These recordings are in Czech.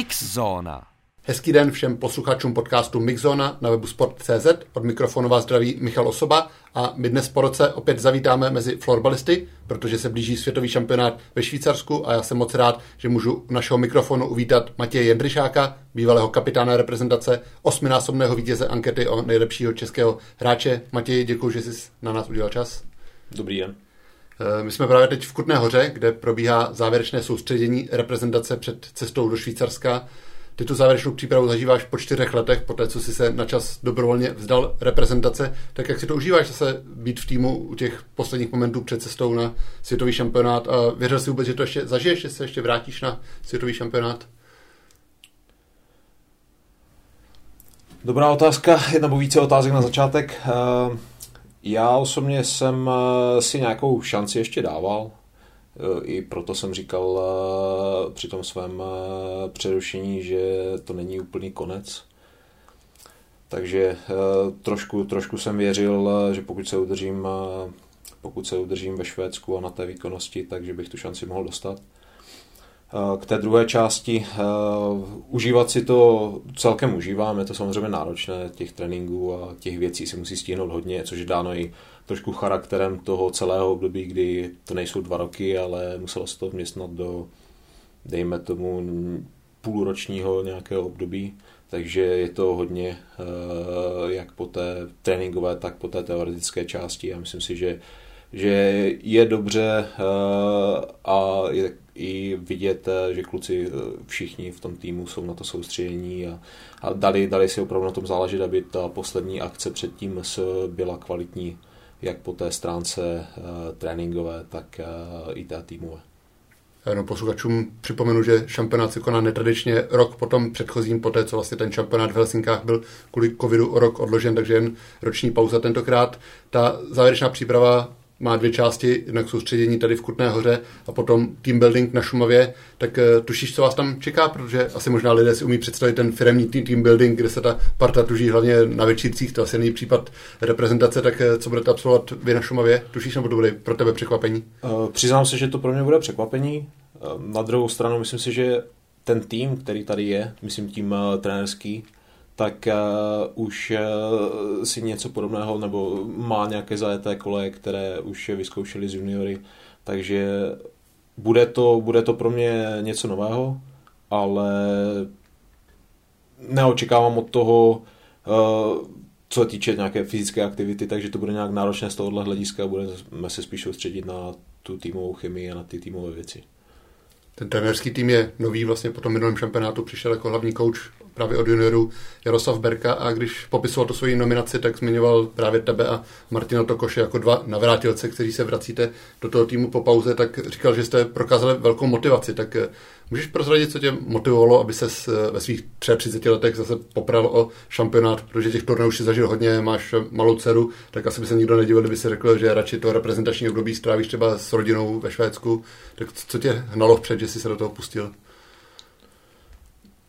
Mixzona. Hezký den všem posluchačům podcastu Mixzona na webu Sport.cz. Od mikrofonu vás zdraví Michal Osoba a my dnes po roce opět zavítáme mezi florbalisty, protože se blíží světový šampionát ve Švýcarsku a já jsem moc rád, že můžu u našeho mikrofonu uvítat Matěje Jendryšáka, bývalého kapitána reprezentace, osminásobného vítěze ankety o nejlepšího českého hráče. Matěj, děkuji, že jsi na nás udělal čas. Dobrý den. Eh, my jsme právě teď v Kutné hoře, kde probíhá závěrečné soustředění reprezentace před cestou do Švýcarska. Ty tu závěrečnou přípravu zažíváš po čtyřech letech, po té, co jsi se na čas dobrovolně vzdal reprezentace. Tak jak si to užíváš zase být v týmu u těch posledních momentů před cestou na světový šampionát a věřil si vůbec, že to ještě zažiješ, že se ještě vrátíš na světový šampionát? Dobrá otázka, jedna nebo více otázek na začátek. Eh, já osobně jsem eh, si nějakou šanci ještě dával. Eh, I proto jsem říkal eh, při tom svém přerušení, že to není úplný konec. Takže trošku, trošku jsem věřil, že pokud se udržím, pokud se udržím ve Švédsku a na té výkonnosti, takže bych tu šanci mohl dostat. K té druhé části, užívat si to celkem užívám, je to samozřejmě náročné, těch tréninků a těch věcí si musí stihnout hodně, což je dáno i trošku charakterem toho celého období, kdy to nejsou dva roky, ale muselo se to vměstnat do, dejme tomu, půlročního nějakého období, takže je to hodně jak po té tréninkové, tak po té teoretické části. Já myslím si, že že je dobře a je i vidět, eh, že kluci eh, všichni v tom týmu jsou na to soustředění a, a dali, dali si opravdu na tom záležet, aby ta poslední akce předtím byla kvalitní, jak po té stránce uh, tréninkové, tak i té týmové. Jenom posluchačům připomenu, že šampionát se koná netradičně rok po tom předchozím, poté co vlastně ten šampionát v Helsinkách byl kvůli covidu o rok odložen, takže jen roční pauza tentokrát. Ta závěrečná příprava má dvě části, jednak soustředění tady v Kutné hoře a potom team building na Šumavě, tak uh, tušíš, co vás tam čeká, protože asi možná lidé si umí představit ten firmní team building, kde se ta parta tuží hlavně na večírcích, to asi není případ reprezentace, tak uh, co budete absolvovat vy na Šumavě, tušíš, nebo to bude pro tebe překvapení? Uh, přiznám se, že to pro mě bude překvapení. Na druhou stranu myslím si, že ten tým, který tady je, myslím tím trenérský, tak uh, už uh, si něco podobného nebo má nějaké zajeté koleje, které už vyzkoušeli z juniory, takže bude to, bude to pro mě něco nového, ale neočekávám od toho, uh, co se týče nějaké fyzické aktivity, takže to bude nějak náročné z tohohle hlediska a budeme se spíš soustředit na tu týmovou chemii a na ty týmové věci. Ten trenerský tým je nový, vlastně po tom minulém šampionátu přišel jako hlavní coach právě od junioru Jaroslav Berka a když popisoval to svoji nominaci, tak zmiňoval právě tebe a Martina Tokoše jako dva navrátilce, kteří se vracíte do toho týmu po pauze, tak říkal, že jste prokázali velkou motivaci, tak eh, můžeš prozradit, co tě motivovalo, aby se eh, ve svých 33 letech zase popral o šampionát, protože těch turnajů si zažil hodně, máš malou dceru, tak asi by se nikdo nedivil, kdyby si řekl, že radši to reprezentační období strávíš třeba s rodinou ve Švédsku, tak co tě hnalo vpřed, že jsi se do toho pustil?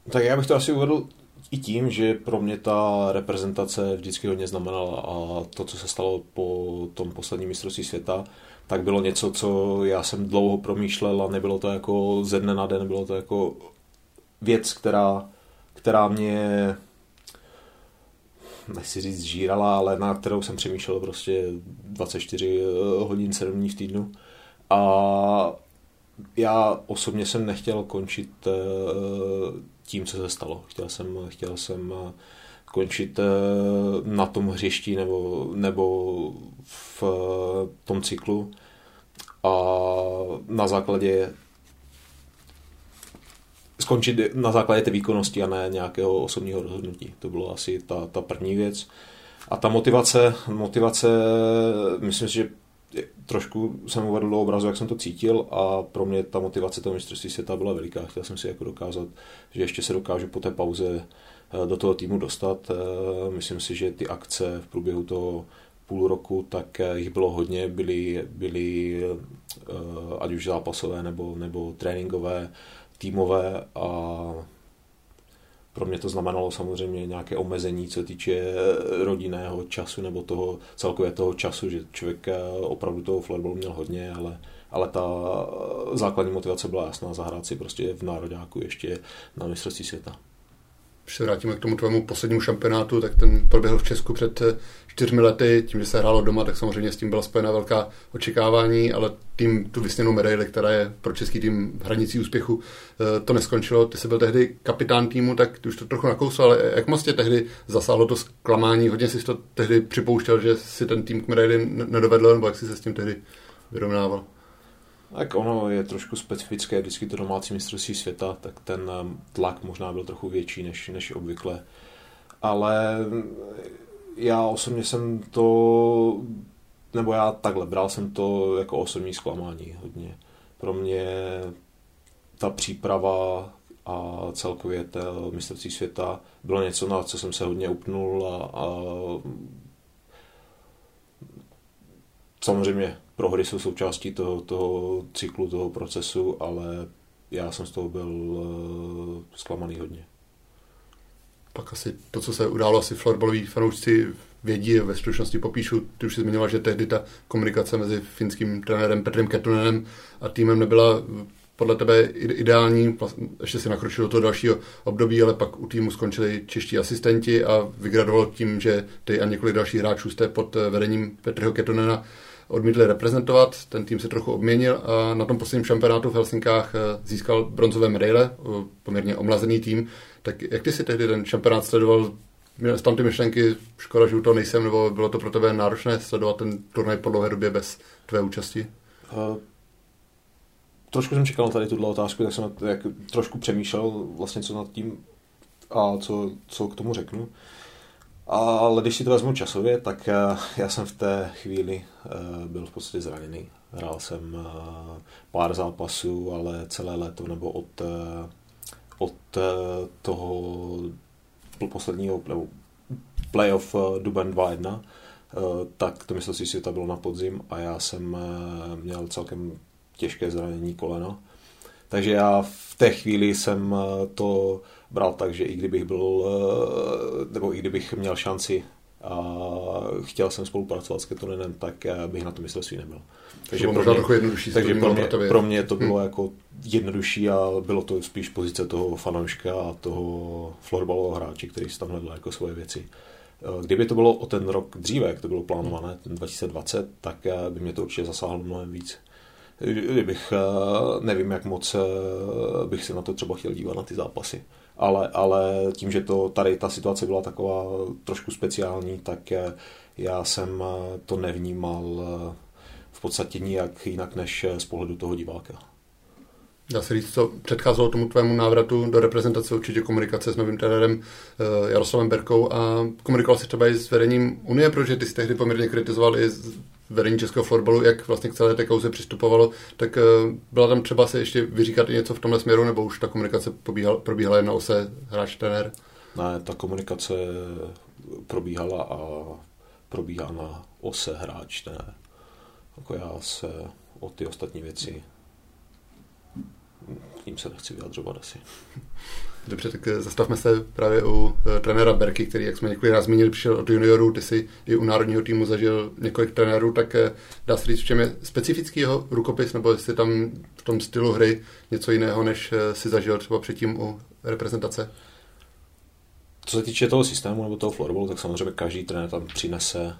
Tak já bych to asi uvedl i tím, že pro mě ta reprezentace vždycky hodně znamenala a to, co se stalo po tom posledním mistrovství světa, tak bylo něco, co já jsem dlouho promýšlel a nebylo to jako ze dne na den, bylo to jako věc, která, která mě nechci říct žírala, ale na kterou jsem přemýšlel prostě 24 hodin 7 dní v týdnu. A já osobně jsem nechtěl končit eh, tím, co se stalo. Chtěl jsem, chtěl jsem eh, končit eh, na tom hřišti nebo, nebo v tom cyklu a na základě skončit na základě té výkonnosti a ne nějakého osobního rozhodnutí. To bylo asi ta, ta první věc. A ta motivace, motivace, myslím si, že trošku jsem uvedl do obrazu, jak jsem to cítil a pro mě ta motivace toho mistrovství světa byla veliká. Chtěl jsem si jako dokázat, že ještě se dokážu po té pauze eh, do toho týmu dostat. Eh, myslím si, že ty akce v průběhu toho půl roku, tak eh, jich bylo hodně, byly, byly ať už zápasové nebo, nebo tréninkové, týmové a pro mě to znamenalo samozřejmě nějaké omezení, co týče rodinného času nebo toho celkově toho času, že člověk opravdu toho florbalu měl hodně, ale, ale ta základní motivace byla jasná, zahrát si prostě v nároďáku ještě na mistrovství světa se vrátíme k tomu tvému poslednímu šampionátu, tak ten proběhl v Česku před eh, čtyřmi lety, tím, že se hrálo doma, tak samozřejmě s tím byla spojena velká očekávání, ale tým tu vysněnou medaili, která je pro český tým hranicí úspěchu, eh, to neskončilo. Ty jsi byl tehdy kapitán týmu, tak ty už to trochu nakousl, ale jak moc tě tehdy zasáhlo to zklamání? Hodně jsi to tehdy připouštěl, že si ten tým k medaili nedovedl, nebo jak jsi se s tím tehdy vyrovnával? Tak ono je trošku specifické, vždycky to domácí mistrovství světa, tak ten um, tlak možná byl trochu větší než, než obvykle. Ale já osobně jsem to, nebo já takhle, bral jsem to jako osobní zklamání hodně. Pro mě ta příprava a celkově to mistrovství světa bylo něco, na co jsem se hodně upnul a, a samozřejmě prohry jsou součástí toho, toho cyklu, toho procesu, ale já jsem z toho byl uh, zklamaný hodně. Pak asi to, co se událo, asi florbaloví fanoušci vědí, ve stručnosti popíšu, ty už si zmiňoval, že tehdy ta komunikace mezi finským trenérem Petrem Ketunenem a týmem nebyla podle tebe ideální, ještě si nakročil do toho dalšího období, ale pak u týmu skončili čeští asistenti a vygradoval tím, že ty a několik dalších hráčů jste pod vedením Petrho Ketunena odmítli reprezentovat, ten tým se trochu obměnil a na tom posledním šampionátu v Helsinkách eh, získal bronzové medaile, eh, poměrně omlazený tým. Tak jak ty si tehdy ten šampionát sledoval? Měl tam ty myšlenky, škoda, že u toho nejsem, nebo bylo to pro tebe náročné sledovat ten turnaj po dlouhé době bez tvé účasti? Uh, trošku jsem čekal na tady tuhle otázku, tak jsem jak, trošku přemýšlel vlastně, co nad tím a co, co k tomu řeknu. Uh, ale když si to vezmu časově, tak eh, já jsem v té chvíli eh, byl v podstatě zraněný. Hrál jsem eh, pár zápasů, ale celé léto nebo od, od toho posledního playoff Duben 2-1, tak to si světa bylo na podzim a já jsem měl celkem těžké zranění kolena. Takže já v té chvíli jsem to bral tak, že i kdybych byl, eh, nebo i kdybych měl šanci a chtěl jsem spolupracovat s Ketoninem, tak eh, bych na to mistrovství nebyl. Takže, pro mě, jednodušší takže pro, mě, pro mě to bylo hmm. jako jednodušší a bylo to spíš pozice toho fanouška a toho florbalového hráče, který si tam hledal jako svoje věci. Eh, kdyby to bylo o ten rok dříve, jak to bylo plánované, ten 2020, tak by mě to určitě zasáhlo mnohem víc. Kdybych, nevím, jak moc bych se na to třeba chtěl dívat na ty zápasy ale, ale tím, že to tady ta situace byla taková trošku speciální, tak eh, já jsem eh, to nevnímal eh, v podstatě nijak jinak než z pohledu toho diváka. Dá se říct, co předcházelo tomu tvému návratu do reprezentace, určitě komunikace s novým trenérem Jaroslavem Berkou a komunikoval si třeba i s vedením Unie, protože ty jsi tehdy poměrně kritizoval i vedení českého florbalu, jak vlastně k celé té kauze přistupovalo, tak eh, byla tam třeba se ještě vyříkat i něco v tomhle směru, nebo už ta komunikace probíhala, probíhala jen na ose hráč trenér? Ne, ta komunikace probíhala a probíhá na ose hráč trenér. Jako já se o ty ostatní věci tím se nechci vyjadřovat asi. Dobře, tak eh, zastavme se právě u uh, trenéra Berky, který, jak jsme několikrát zmínili, přišel od juniorů, ty si i u národního týmu zažil několik trenérů, tak uh, dá se říct, v čem je specifický jeho rukopis, nebo jestli tam v tom stylu hry něco jiného, než si zažil třeba předtím u reprezentace? Co se týče toho systému nebo toho florbalu, tak samozřejmě každý trenér tam přinese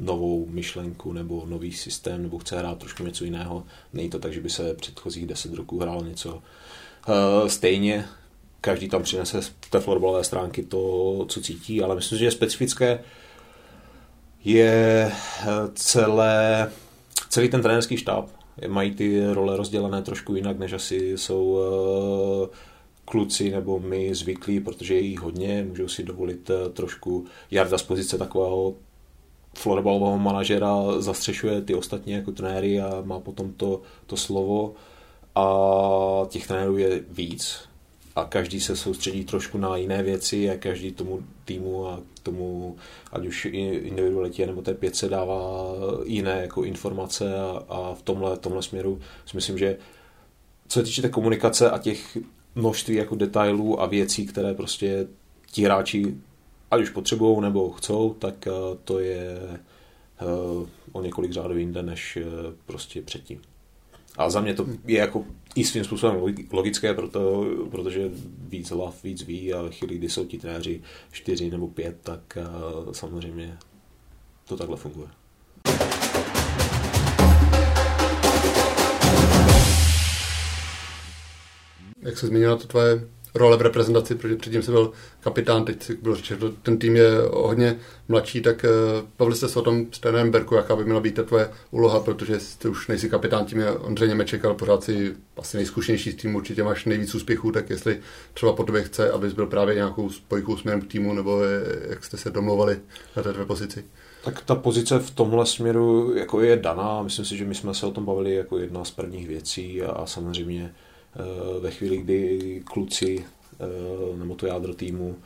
novou myšlenku nebo nový systém, nebo chce hrát trošku něco jiného. Není to tak, že by se předchozích deset roků hrál něco uh, stejně. Každý tam přinese z té florbalové stránky to, co cítí, ale myslím, že specifické je eh, celé, celý ten trenerský štáb. Mají ty role rozdělené trošku jinak, než asi jsou uh, kluci nebo my zvyklí, protože je jich hodně, můžou si dovolit trošku Jarda z pozice takového florbalového manažera zastřešuje ty ostatní jako trenéry a má potom to, to slovo. A těch trenérů je víc a každý se soustředí trošku na jiné věci a každý tomu týmu a tomu, ať už individualitě nebo té pětce dává jiné jako informace a, a v tomhle, tomhle směru si myslím, že co se týče té komunikace a těch množství jako detailů a věcí, které prostě ti hráči ať už potřebují nebo chcou, tak to je o několik řádů jinde než prostě předtím. A za mě to je jako i svým způsobem logické, proto, protože víc hlav víc ví a ve chvíli, kdy jsou ti trenéři čtyři nebo pět, tak samozřejmě to takhle funguje. Jak se změnila to tvoje role v reprezentaci, protože předtím jsi byl kapitán, teď si byl řečeno, ten tým je hodně mladší, tak uh, bavili jste se o tom s trenérem Berku, jaká by měla být ta tvoje úloha, protože ty už nejsi kapitán, tím je Ondřej Němeček, ale pořád si asi nejzkušenější z týmu, určitě máš nejvíc úspěchů, tak jestli třeba po tobě chce, abys byl právě nějakou spojkou směrem k týmu, nebo jak jste se domluvali na té tvé pozici? Tak ta pozice v tomhle směru jako je daná. Myslím si, že my jsme se o tom bavili jako jedna z prvních věcí a, a samozřejmě Eh, ve chvíli, kdy kluci eh, nebo to jádro týmu,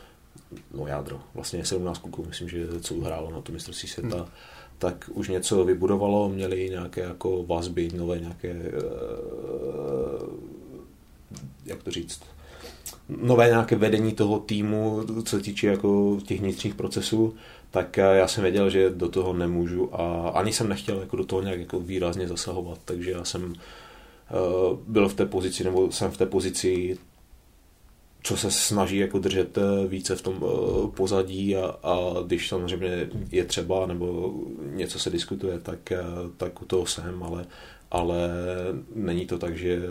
no jádro, vlastně 17 kluků, myslím, že co hrálo na to mistrovství světa, hmm. tak už něco vybudovalo, měli nějaké jako vazby, nové nějaké, eh, jak to říct, nové nějaké vedení toho týmu, co se týče jako těch vnitřních procesů, tak já jsem věděl, že do toho nemůžu a ani jsem nechtěl jako do toho nějak jako výrazně zasahovat, takže já jsem Eh, byl v té pozici, nebo jsem v té pozici, co se snaží jako držet eh, více v tom eh, pozadí a, a když samozřejmě je třeba nebo něco se diskutuje, tak, tak u toho jsem, ale, ale není to tak, že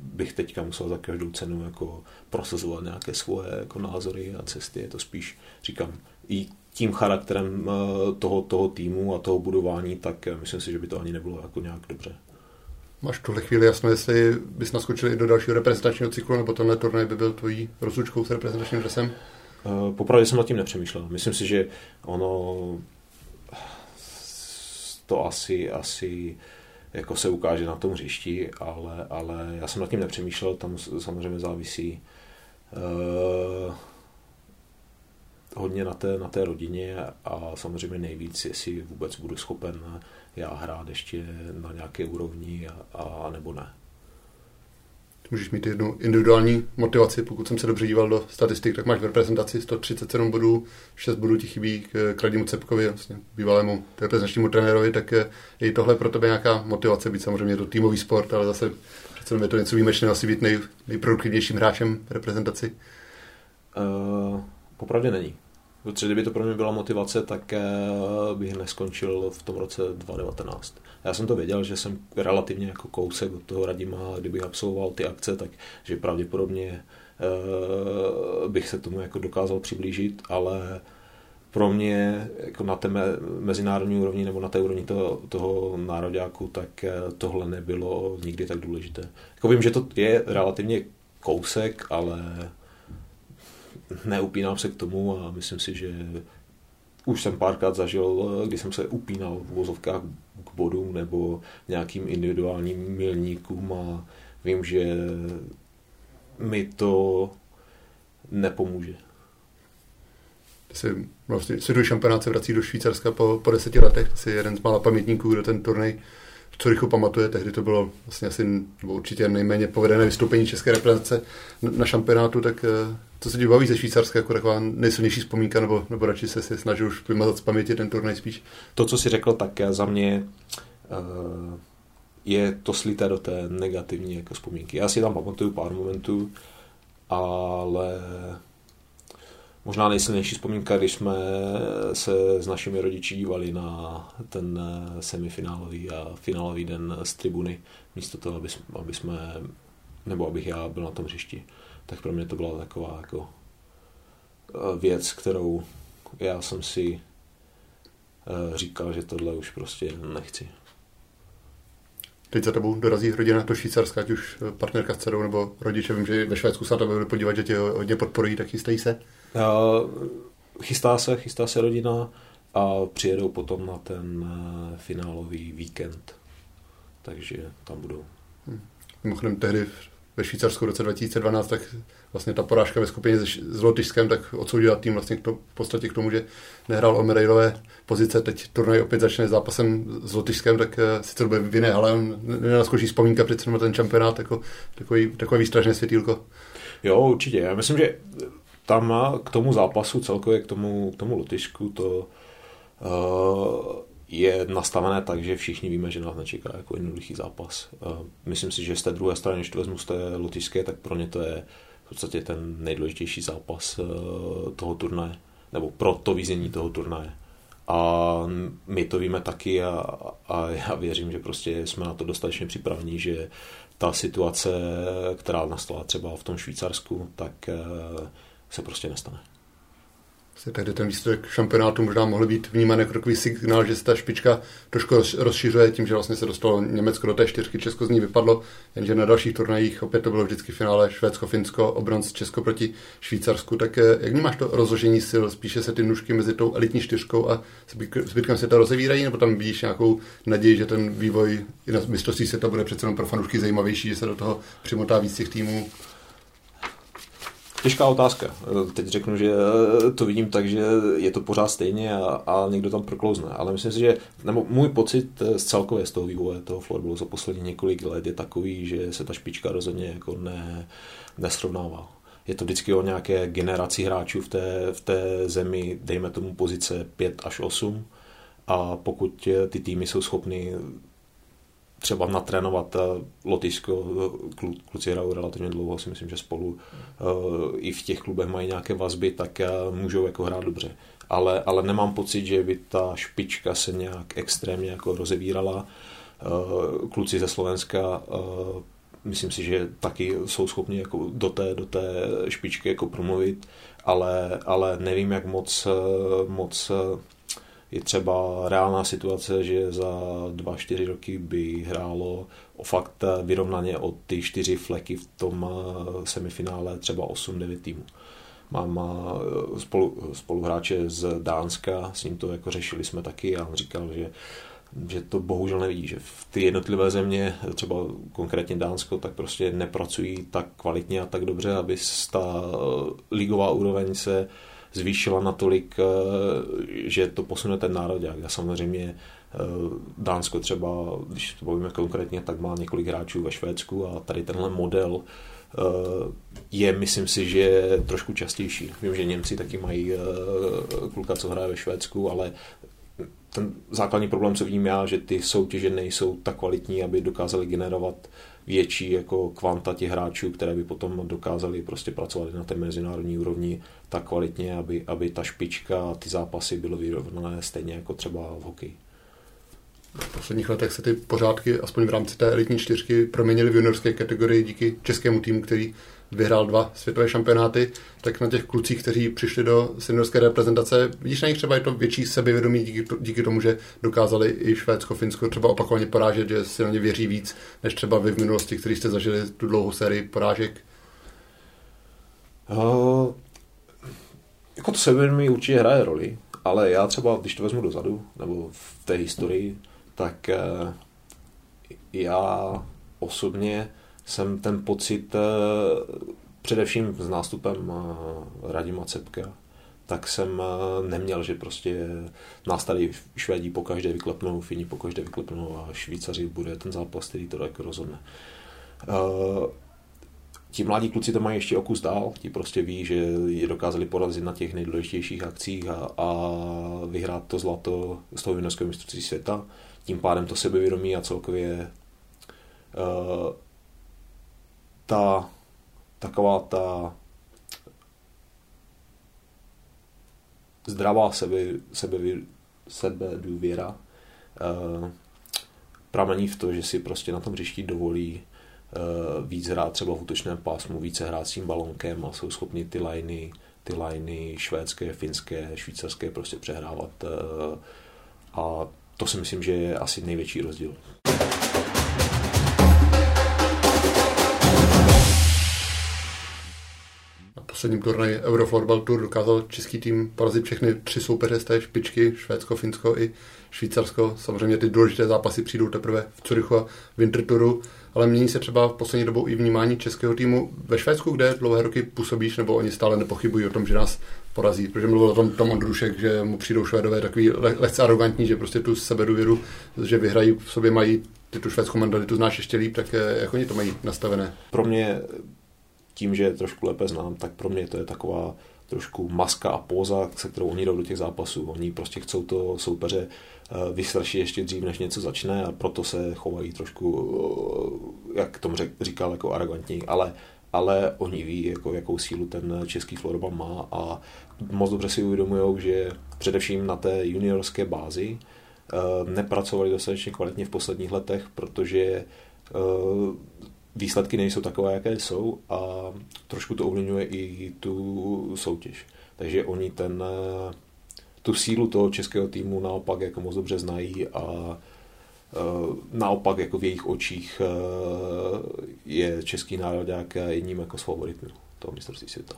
bych teďka musel za každou cenu jako prosazovat nějaké svoje jako názory a cesty. Je to spíš, říkám, i tím charakterem toho, toho týmu a toho budování, tak myslím si, že by to ani nebylo jako nějak dobře. Máš tuhle chvíli jasno, jestli bys naskočil i do dalšího reprezentačního cyklu, nebo tenhle turnaj by byl tvojí rozlučkou s reprezentačním dresem? Uh, popravdě jsem nad tím nepřemýšlel. Myslím si, že ono to asi, asi jako se ukáže na tom hřišti, ale, ale já jsem nad tím nepřemýšlel, tam samozřejmě závisí uh, hodně na té, na té rodině a samozřejmě nejvíc, jestli vůbec budu schopen já hrát ještě na nějaké úrovni a, a nebo ne. Můžeš mít jednu individuální motivaci, pokud jsem se dobře díval do statistik, tak máš v reprezentaci 137 bodů, 6 bodů ti chybí k, Radimu Cepkovi, vlastně bývalému reprezentačnímu trenérovi, tak je, je tohle pro tebe nějaká motivace být samozřejmě to týmový sport, ale zase přece je to něco výjimečného, asi být nej, nejproduktivnějším hráčem v reprezentaci? Uh, popravdě není. Protože kdyby to pro mě byla motivace, tak eh, bych neskončil v tom roce 2019. Já jsem to věděl, že jsem relativně jako kousek od toho Radima, kdybych absolvoval ty akce, tak že pravděpodobně uh, bych se tomu jako dokázal přiblížit, ale pro mě jako na té mezinárodní úrovni nebo na té úrovni toho, toho nároďáku, tak eh, tohle nebylo nikdy tak důležité. Jako vím, že to je relativně kousek, ale neupínám se k tomu a myslím si, že už jsem párkrát zažil, kdy jsem se upínal v vozovkách k bodu nebo nějakým individuálním milníkům a vím, že mi to nepomůže. Si vlastně světový šampionát se vrací do Švýcarska po, po deseti letech. Jsi jeden z mála pamětníků, kdo ten turnaj v Curychu pamatuje. Tehdy to bylo vlastně asi určitě nejméně povedené vystoupení české reprezentace na šampionátu, tak eh, co se ti baví ze Švýcarska jako taková nejsilnější vzpomínka, nebo, nebo radši se si snažil už vymazat z paměti ten turnaj spíš? To, co si řekl, tak za mě uh, je to slité do té negativní jako vzpomínky. Já si tam pamatuju pár momentů, ale možná nejsilnější vzpomínka, když jsme se s našimi rodiči dívali na ten semifinálový a finálový den z tribuny, místo toho, aby, aby jsme, nebo abych já byl na tom hřišti tak pro mě to byla taková jako eh, věc, kterou já jsem si eh, říkal, že tohle už prostě nechci. Teď za tebou dorazí rodina do Švýcarska, ať už partnerka s dcerou nebo rodiče. Vím, že ve Švédsku se na tebe podívat, že tě hodně podporují, tak chystají se? chystá se, chystá se rodina a přijedou potom na ten eh, finálový víkend. Takže tam budou. Hmm. Mimochodem tehdy ve Švýcarsku v roce 2012, tak vlastně ta porážka ve skupině s Lotyšskem tak odsoudila tým vlastně k to, v podstatě k tomu, že nehrál o medailové pozice. Teď turnaj opět začne zápasem s Lotyšskem, tak uh, sice to bude v ale on nenaskočí vzpomínka přece na ten šampionát jako takový, takové výstražné světýlko. Jo, určitě. Já myslím, že tam k tomu zápasu celkově, k tomu, k tomu Lotyšsku, to uh, je nastavené tak, že všichni víme, že nás nečeká jako jednoduchý zápas. Myslím si, že z té druhé strany, když to vezmu z té lotyšské, tak pro ně to je v podstatě ten nejdůležitější zápas eh, toho turnaje, nebo pro to vízení toho turnaje. A my to víme taky a, a já věřím, že prostě jsme na to dostatečně připravení, že ta situace, která nastala třeba v tom Švýcarsku, tak eh, se prostě nestane se tehdy ten výsledek šampionátu možná mohl být vnímán jako takový signál, že se ta špička trošku rozšiřuje tím, že vlastně se dostalo Německo do té čtyřky, Česko z ní vypadlo, jenže na dalších turnajích opět to bylo vždycky finále Švédsko, Finsko, obronc Česko proti Švýcarsku. Tak eh, jak vnímáš to rozložení sil? Spíše se ty nůžky mezi tou elitní čtyřkou a zbytkem se to rozevírají, nebo tam vidíš nějakou naději, že ten vývoj i na mistrovství světa bude přece jenom pro fanoušky zajímavější, že se do toho přimotá víc těch týmů? Těžká otázka. Teď řeknu, že to vidím tak, že je to pořád stejně a, a někdo tam proklouzne. Ale myslím si, že nebo můj pocit z celkově z toho vývoje toho florbalu za poslední několik let je takový, že se ta špička rozhodně jako ne, nesrovnává. Je to vždycky o nějaké generaci hráčů v té, v té zemi, dejme tomu pozice 5 až 8. A pokud ty týmy jsou schopny třeba natrénovat eh, Lotyšsko, eh, kluci hrajou relativně dlouho, si myslím, že spolu eh, i v těch klubech mají nějaké vazby, tak můžou jako hrát dobře. Ale, ale nemám pocit, že by ta špička se nějak extrémně jako rozevírala. Kluci ze Slovenska myslím si, že taky jsou schopni jako do té, do té špičky jako promluvit, ale, ale nevím, jak moc, moc je třeba reálná situace, že za dva, čtyři roky by hrálo o fakt vyrovnaně o ty čtyři fleky v tom eh, semifinále třeba 8-9 týmů. Mám eh, spolu, spoluhráče z Dánska, s ním to jako řešili jsme taky a on říkal, že že to bohužel nevidí, že v ty jednotlivé země, třeba konkrétně Dánsko, tak prostě nepracují tak kvalitně a tak dobře, aby ta ligová úroveň se zvýšila natolik, eh, že to posune ten národák. A samozřejmě eh, Dánsko třeba, když to povíme konkrétně, tak má několik hráčů ve Švédsku a tady tenhle model eh, je, myslím si, že trošku častější. Vím, že Němci taky mají kluka, co hraje ve Švédsku, ale ten základní problém, co vím já, že ty soutěže nejsou tak kvalitní, aby dokázali generovat větší jako kvanta těch hráčů, které by potom dokázali prostě pracovat na té mezinárodní úrovni tak kvalitně, aby, aby ta špička a ty zápasy byly vyrovnané stejně jako třeba v hokeji. V posledních letech se ty pořádky, aspoň v rámci té elitní čtyřky, proměnily v juniorské kategorii díky českému týmu, který vyhrál dva světové šampionáty, tak na těch klucích, kteří přišli do seniorské reprezentace, vidíš na nich třeba je to větší sebevědomí díky, díky tomu, že dokázali i Švédsko, Finsko třeba opakovaně porážet, že si na ně věří víc, než třeba vy v minulosti, kteří jste zažili tu dlouhou sérii porážek? Uh, jako to sebevědomí určitě hraje roli, ale já třeba, když to vezmu dozadu, nebo v té historii, tak uh, já osobně jsem ten pocit eh, především s nástupem eh, Radima Cepka, tak jsem eh, neměl, že prostě nás tady Švédí po každé vyklepnou, Fini po každé vyklepnou a Švýcaři bude ten zápas, který to tak rozhodne. Ti mladí kluci to mají ještě o kus dál, ti prostě ví, že je dokázali porazit na těch nejdůležitějších akcích a, a vyhrát to zlato z toho juniorského mistrovství světa. Tím pádem to sebevědomí a celkově uh, ta taková ta zdravá sebe, sebe, sebe důvěra uh, pramení v to, že si prostě na tom hřišti dovolí uh, víc hrát třeba v útočném pásmu, více hrát s tím balonkem a jsou schopni ty liny, ty liny švédské, finské, švýcarské prostě přehrávat uh, a to si myslím, že je asi největší rozdíl. Posledním turnaji Euroflorbal Tour dokázal český tým porazit všechny tři soupeře z té špičky, Švédsko, Finsko i Švýcarsko. Samozřejmě ty důležité zápasy přijdou teprve v Curychu a Winter Touru, ale mění se třeba v poslední dobou i vnímání českého týmu ve Švédsku, kde dlouhé roky působíš, nebo oni stále nepochybují o tom, že nás porazí, protože mluvil o tom Tom Ondrušek, že mu přijdou Švédové takový lehce arrogantní, že prostě tu sebedůvěru, že vyhrají v sobě mají ty tu švédskou mentalitu znáš ještě líp, tak eh, jak oni to mají nastavené? Pro mě tím, že je trošku lépe znám, tak pro mě to je taková trošku maska a póza, se kterou oni jdou do těch zápasů. Oni prostě chcou to soupeře eh, vystrašit ještě dřív, než něco začne a proto se chovají trošku, eh, jak tomu říkal, jako arrogantní, ale ale oni ví, jako, jakou sílu ten český florbal má a moc dobře si uvědomují, že především na té juniorské bázi uh, nepracovali dostatečně kvalitně v posledních letech, protože výsledky nejsou takové, jaké jsou a trošku to ovlivňuje i tu soutěž. Takže oni ten, eh, tu sílu toho českého týmu naopak jako moc dobře znají a eh, naopak jako v jejich očích eh, je český národ jedním jako z favoritů toho mistrovství světa.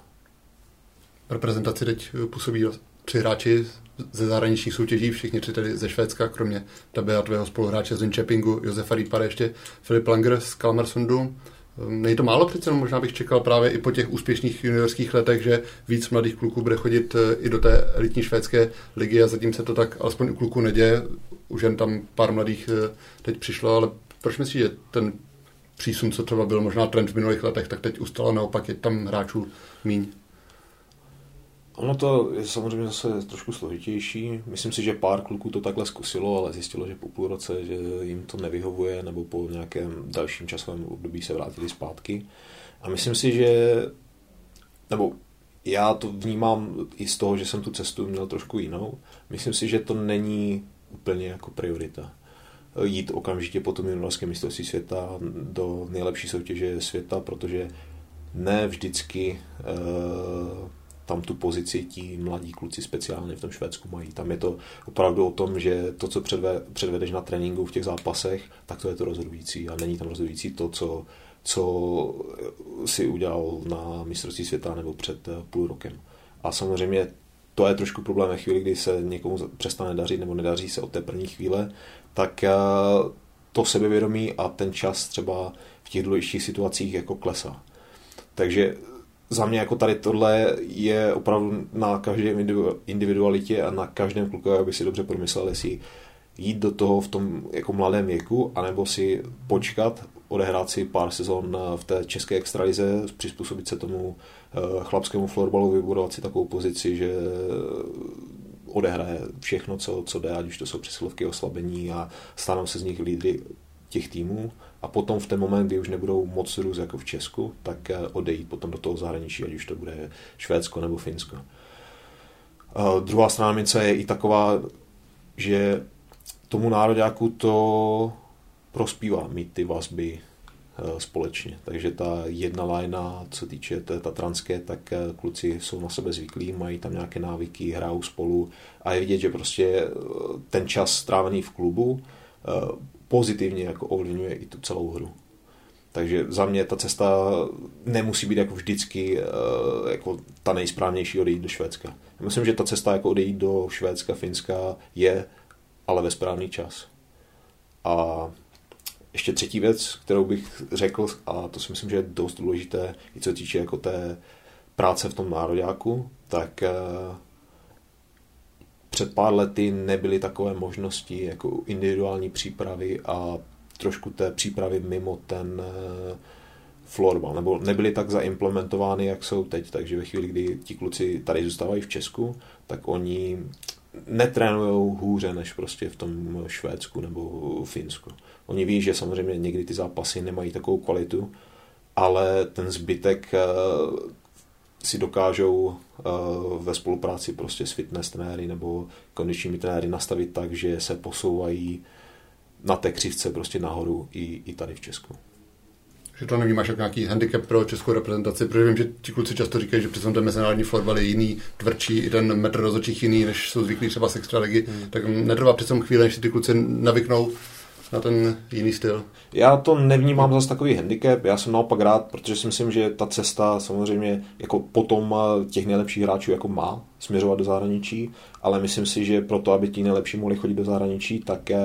Reprezentaci teď působí tři hráči ze zahraničních soutěží, všichni tři tedy ze Švédska, kromě tebe a tvého spoluhráče z Linköpingu, Josefa Rýpare, ještě Filip Langer z Kalmarsundu. Ehm, není to málo přece, možná bych čekal právě i po těch úspěšných juniorských letech, že víc mladých kluků bude chodit eh, i do té elitní švédské ligy a zatím se to tak alespoň u kluků neděje. Už jen tam pár mladých eh, teď přišlo, ale proč myslíš, že ten přísun, co třeba byl možná trend v minulých letech, tak teď ustalo naopak je tam hráčů míň? Ono to je samozřejmě zase trošku složitější. Myslím si, že pár kluků to takhle zkusilo, ale zjistilo, že po půl roce, že jim to nevyhovuje, nebo po nějakém dalším časovém období se vrátili zpátky. A myslím si, že, nebo já to vnímám i z toho, že jsem tu cestu měl trošku jinou. Myslím si, že to není úplně jako priorita. Jít okamžitě po tom juniorském mistrovství světa do nejlepší soutěže světa, protože ne vždycky uh, tam tu pozici ti mladí kluci speciálně v tom Švédsku mají. Tam je to opravdu o tom, že to, co předve, předvedeš na tréninku v těch zápasech, tak to je to rozhodující a není tam rozhodující to, co, co si udělal na mistrovství světa nebo před eh, půl rokem. A samozřejmě to je trošku problém ve chvíli, kdy se někomu přestane dařit nebo nedaří se od té první chvíle, tak eh, to sebevědomí a ten čas třeba v těch důležitých situacích jako klesá. Takže za mě jako tady tohle je opravdu na každém individualitě a na každém klukovi, aby si dobře promyslel, jestli jít do toho v tom jako mladém věku, anebo si počkat, odehrát si pár sezon v té české extralize, přizpůsobit se tomu eh, chlapskému florbalu, vybudovat si takovou pozici, že odehraje všechno, co, co jde, ať už to jsou přesilovky, oslabení a stanou se z nich lídry těch týmů a potom v ten moment, kdy už nebudou moc růst jako v Česku, tak eh, odejít potom do toho zahraničí, ať už to bude Švédsko nebo Finsko. A druhá strana mince je i taková, že tomu nároďáku to prospívá mít ty vazby eh, společně. Takže ta jedna lajna, co týče té tatranské, tak eh, kluci jsou na sebe zvyklí, mají tam nějaké návyky, hrajou spolu a je vidět, že prostě ten čas strávený v klubu pozitivně jako ovlivňuje i tu celou hru. Takže za mě ta cesta nemusí být jako vždycky eh, jako ta nejsprávnější odejít do Švédska. Já myslím, že ta cesta jako odejít do Švédska, Finska je, ale ve správný čas. A ještě třetí věc, kterou bych řekl, a to si myslím, že je dost důležité, i co týče jako té práce v tom nároďáku, tak eh, před pár lety nebyly takové možnosti jako individuální přípravy a trošku té přípravy mimo ten eh, florbal, nebo nebyly tak zaimplementovány, jak jsou teď, takže ve chvíli, kdy ti kluci tady zůstávají v Česku, tak oni netrénují hůře než prostě v tom Švédsku nebo Finsku. Oni ví, že samozřejmě někdy ty zápasy nemají takovou kvalitu, ale ten zbytek eh, si dokážou uh, ve spolupráci prostě s fitness trenéry nebo kondičními trenéry nastavit tak, že se posouvají na té křivce prostě nahoru i, i tady v Česku. Že to nevnímáš jako nějaký handicap pro českou reprezentaci, protože vím, že ti kluci často říkají, že přece ten mezinárodní fotbal je jiný, tvrdší, i ten metr rozhodčích jiný, než jsou zvyklí třeba z extraligy, hmm. tak netrvá přece chvíli, než si ty kluci navyknou na ten jiný styl. Já to nevnímám zase takový handicap, já jsem naopak rád, protože si myslím, že ta cesta samozřejmě jako potom těch nejlepších hráčů jako má směřovat do zahraničí, ale myslím si, že pro to, aby ti nejlepší mohli chodit do zahraničí, tak eh,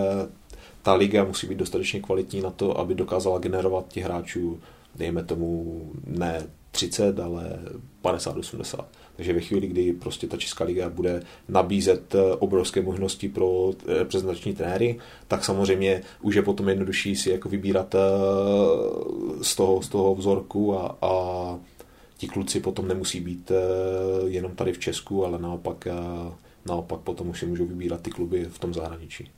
ta liga musí být dostatečně kvalitní na to, aby dokázala generovat těch hráčů, dejme tomu ne 30, ale 50-80. Takže ve chvíli, kdy prostě ta Česká liga bude nabízet eh, obrovské možnosti pro eh, reprezentační trenéry, tak samozřejmě už je potom jednodušší si jako vybírat eh, z toho, z toho vzorku a, a ti kluci potom nemusí být jenom tady v Česku, ale naopak, naopak potom už si můžou vybírat ty kluby v tom zahraničí.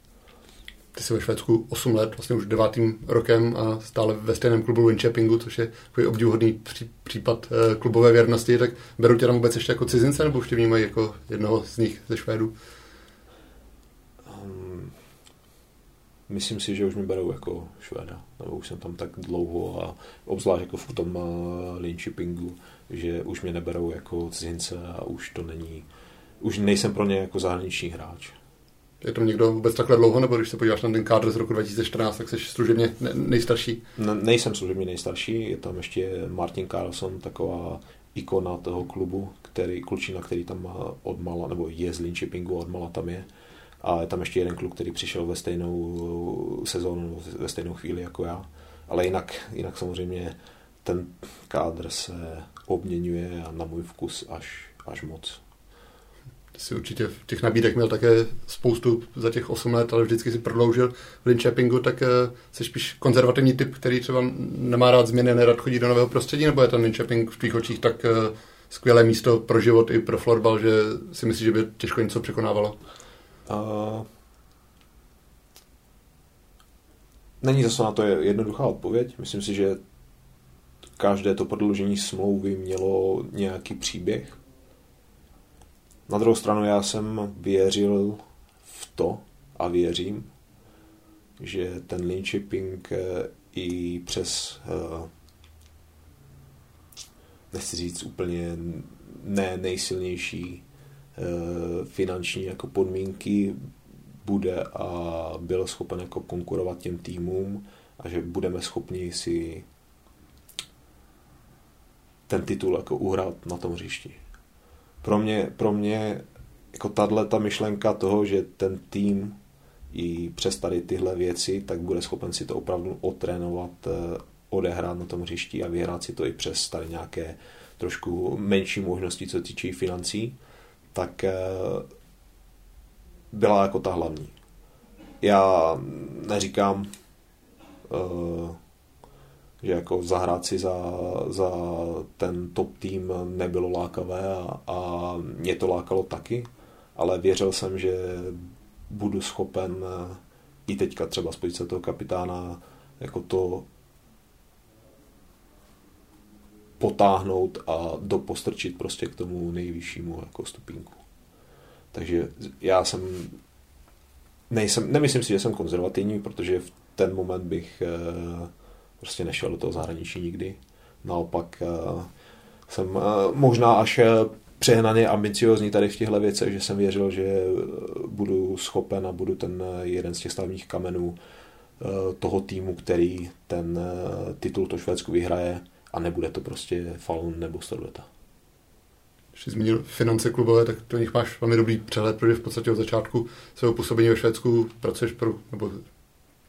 Ty jsi ve Švédsku 8 let, vlastně už devátým rokem a stále ve stejném klubu Winchepingu, což je takový obdivuhodný pří, případ eh, klubové věrnosti, tak beru tě tam vůbec ještě jako cizince, nebo už tě vnímají jako jednoho z nich ze Švédů? Um, myslím si, že už mě berou jako Švéda, nebo už jsem tam tak dlouho a obzvlášť jako v tom uh, Linköpingu, že už mě neberou jako cizince a už to není, už nejsem pro ně jako zahraniční hráč. Je to někdo vůbec takhle dlouho, nebo když se podíváš na ten kádr z roku 2014, tak jsi služebně nejstarší? Ne, nejsem služebně nejstarší, je tam ještě Martin Carlson, taková ikona toho klubu, který, klučina, který tam odmala, nebo je z Linköpingu, odmala tam je. A je tam ještě jeden kluk, který přišel ve stejnou sezónu, ve stejnou chvíli jako já. Ale jinak, jinak samozřejmě ten kádr se obměňuje a na můj vkus až, až moc si určitě v těch nabídek měl také spoustu za těch 8 let, ale vždycky si prodloužil v Linköpingu, tak eh, jsi spíš konzervativní typ, který třeba nemá rád změny, nerad chodí do nového prostředí, nebo je ten Linköping v tvých očích tak eh, skvělé místo pro život i pro florbal, že si myslíš, že by těžko něco překonávalo? Uh, není zase na to jednoduchá odpověď. Myslím si, že každé to prodloužení smlouvy mělo nějaký příběh na druhou stranu já jsem věřil v to a věřím, že ten Linköping eh, i přes eh, nechci říct úplně ne nejsilnější eh, finanční jako podmínky bude a byl schopen jako konkurovat těm týmům a že budeme schopni si ten titul jako uhrát na tom hřišti pro mě, pro mě jako tahle ta myšlenka toho, že ten tým i přes tady tyhle věci, tak bude schopen si to opravdu otrénovat, eh, odehrát na tom hřišti a vyhrát si to i přes tady nějaké trošku menší možnosti, co týče financí, tak eh, byla jako ta hlavní. Já neříkám, eh, že jako zahrát si za, za ten top tým nebylo lákavé a, a mě to lákalo taky, ale věřil jsem, že budu schopen i teďka třeba z pozice toho kapitána jako to potáhnout a dopostrčit prostě k tomu nejvyššímu jako stupínku. Takže já jsem nejsem, nemyslím si, že jsem konzervativní, protože v ten moment bych eh, prostě nešel do toho zahraničí nikdy. Naopak eh, jsem eh, možná až eh, přehnaně ambiciozní tady v těchto věcech, že jsem věřil, že budu schopen a budu ten jeden z těch stavních kamenů toho týmu, který ten titul to Švédsku vyhraje a nebude to prostě Falun nebo Storveta. Když jsi zmínil finance klubové, tak to nich máš velmi dobrý přehled, protože v podstatě od začátku svého působení ve Švédsku pracuješ pro, nebo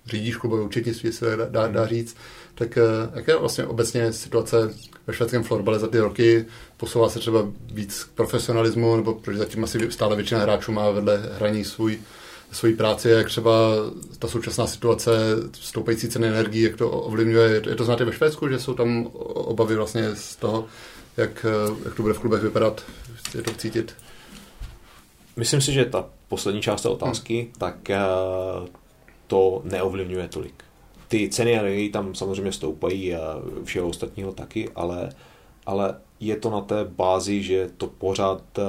řídíš klubové účetnictví, se dá, dá, dá říct, tak eh, jak je vlastně obecně situace ve švédském florbale za ty roky? Posouvá se třeba víc k profesionalismu, nebo protože zatím asi stále většina hráčů má vedle hraní svůj, svoji práci, jak třeba ta současná situace, stoupající ceny energii, jak to ovlivňuje. Je to znáte ve Švédsku, že jsou tam obavy vlastně z toho, jak, eh, jak to bude v klubech vypadat, je to cítit? Myslím si, že ta poslední část té otázky, hmm. tak eh, to neovlivňuje tolik. Ty ceny energií tam samozřejmě stoupají a všeho ostatního taky, ale, ale je to na té bázi, že to pořád eh,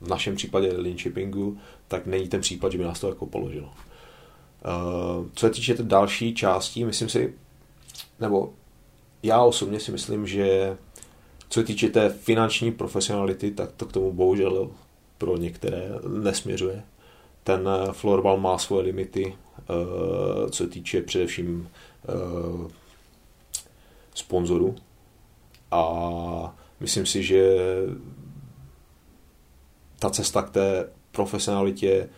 v našem případě Linköpingu, tak není ten případ, že by nás to jako položilo. Eh, co se týče té další části, myslím si, nebo já osobně si myslím, že co se týče té finanční profesionality, tak to k tomu bohužel pro některé nesměřuje ten florbal má svoje limity, co týče především sponzorů. A myslím si, že ta cesta k té profesionalitě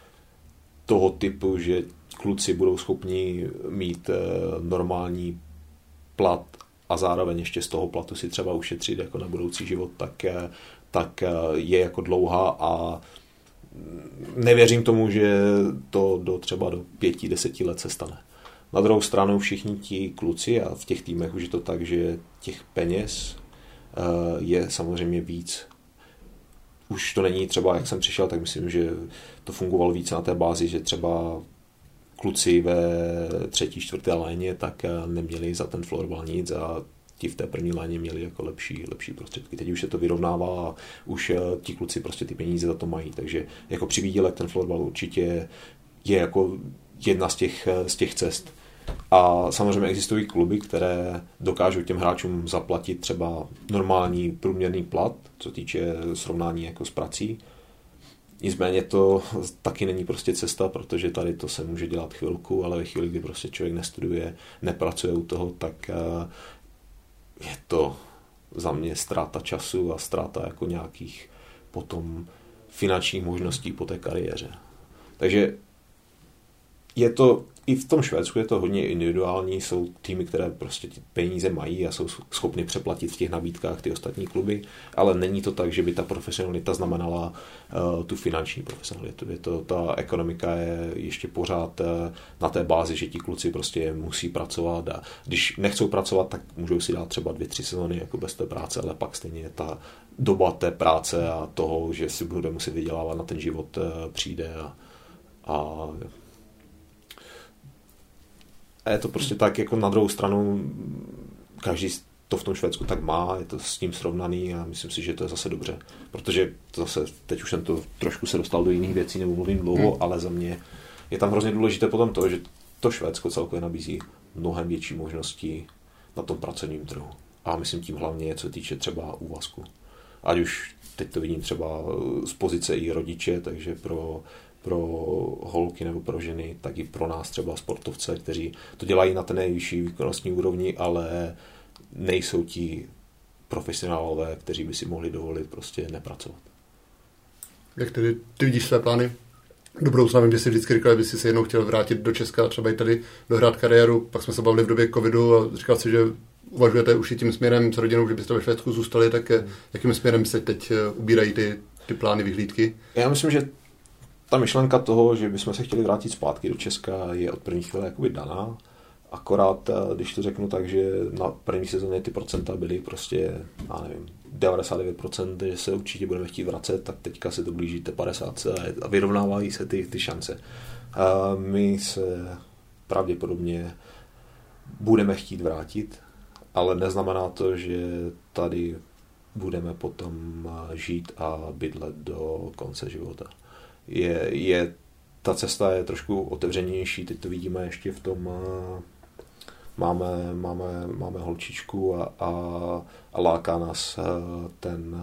toho typu, že kluci budou schopni mít eh, normální plat a zároveň ještě z toho platu si třeba ušetřit jako na budoucí život, tak, eh, tak eh, je jako dlouhá a nevěřím tomu, že to do třeba do pěti, deseti let se stane. Na druhou stranu všichni ti kluci a v těch týmech už je to tak, že těch peněz je samozřejmě víc už to není třeba, jak jsem přišel, tak myslím, že to fungovalo více na té bázi, že třeba kluci ve třetí, čtvrté léně tak eh, neměli za ten florbal nic a ti v té první léně měli jako lepší, lepší prostředky. Teď už se to vyrovnává a už eh, ti kluci prostě ty peníze za to mají. Takže jako při výdělek ten florbal určitě je jako jedna z těch, eh, z těch cest. A samozřejmě existují kluby, které dokážou těm hráčům zaplatit třeba normální průměrný plat, co týče srovnání jako s prací. Nicméně to taky není prostě cesta, protože tady to se může dělat chvilku, ale ve chvíli, kdy prostě člověk nestuduje, nepracuje u toho, tak eh, je to za mě ztráta času a ztráta jako nějakých potom finančních možností po té kariéře. Takže je to i v tom Švédsku je to hodně individuální, jsou týmy, které prostě peníze mají a jsou schopny přeplatit v těch nabídkách ty ostatní kluby, ale není to tak, že by ta profesionalita znamenala uh, tu finanční profesionalitu. Je to, ta ekonomika je ještě pořád uh, na té bázi, že ti kluci prostě musí pracovat a když nechcou pracovat, tak můžou si dát třeba dvě, tři sezóny jako bez té práce, ale pak stejně ta doba té práce a toho, že si bude muset vydělávat na ten život, uh, přijde a, a a je to prostě tak, jako na druhou stranu, každý to v tom Švédsku tak má, je to s tím srovnaný a myslím si, že to je zase dobře. Protože zase, teď už jsem to trošku se dostal do jiných věcí, nebo mluvím dlouho, hmm. ale za mě je tam hrozně důležité potom to, že to Švédsko celkově nabízí mnohem větší možnosti na tom pracovním trhu. A myslím tím hlavně, co týče třeba úvazku. Ať už teď to vidím třeba z pozice i rodiče, takže pro pro holky nebo pro ženy, tak i pro nás třeba sportovce, kteří to dělají na té nejvyšší výkonnostní úrovni, ale nejsou ti profesionálové, kteří by si mohli dovolit prostě nepracovat. Jak tedy ty vidíš své plány? Do budoucna vím, že jsi vždycky říkal, že bys se jednou chtěl vrátit do Česka a třeba i tady dohrát kariéru. Pak jsme se bavili v době covidu a říkal si, že uvažujete už i tím směrem s rodinou, že byste ve Švédsku zůstali, tak jakým směrem se teď ubírají ty, ty plány, vyhlídky? Já myslím, že ta myšlenka toho, že bychom se chtěli vrátit zpátky do Česka, je od první chvíle jakoby daná. Akorát, eh, když to řeknu tak, že na první sezóně ty procenta byly prostě, já nevím, 99%, že se určitě budeme chtít vracet, tak teďka se to blíží té 50 a vyrovnávají se ty, ty šance. A my se pravděpodobně budeme chtít vrátit, ale neznamená to, že tady budeme potom žít a bydlet do konce života je, je ta cesta je trošku otevřenější, teď to vidíme ještě v tom, máme, máme, máme holčičku a, a, a láká nás ten,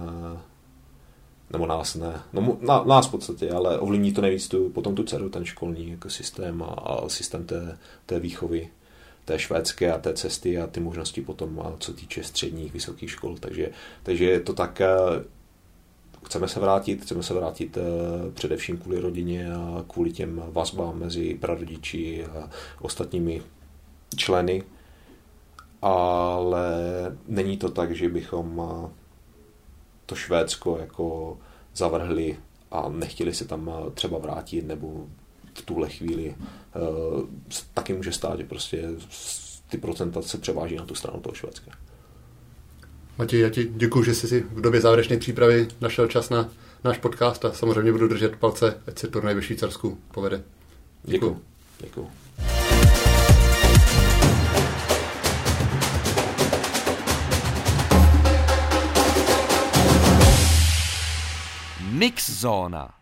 nebo nás ne, no, na, nás v podstatě, ale ovlivní to nejvíc tu, potom tu dceru, ten školní jako systém a, a systém té, té výchovy té švédské a té cesty a ty možnosti potom, co týče středních, vysokých škol. Takže, takže je to tak, chceme se vrátit, chceme se vrátit eh, především kvůli rodině a kvůli těm vazbám mezi prarodiči a ostatními členy, ale není to tak, že bychom eh, to Švédsko jako zavrhli a nechtěli se tam eh, třeba vrátit, nebo v tuhle chvíli taky může stát, že prostě ty procenta se převáží na tu stranu toho Švédska. Matěj, já ti děkuji, že jsi si v době závěrečné přípravy našel čas na náš podcast a samozřejmě budu držet palce, ať se turnaj ve Švýcarsku povede. Děkuji. Děkuji. Mix Zona.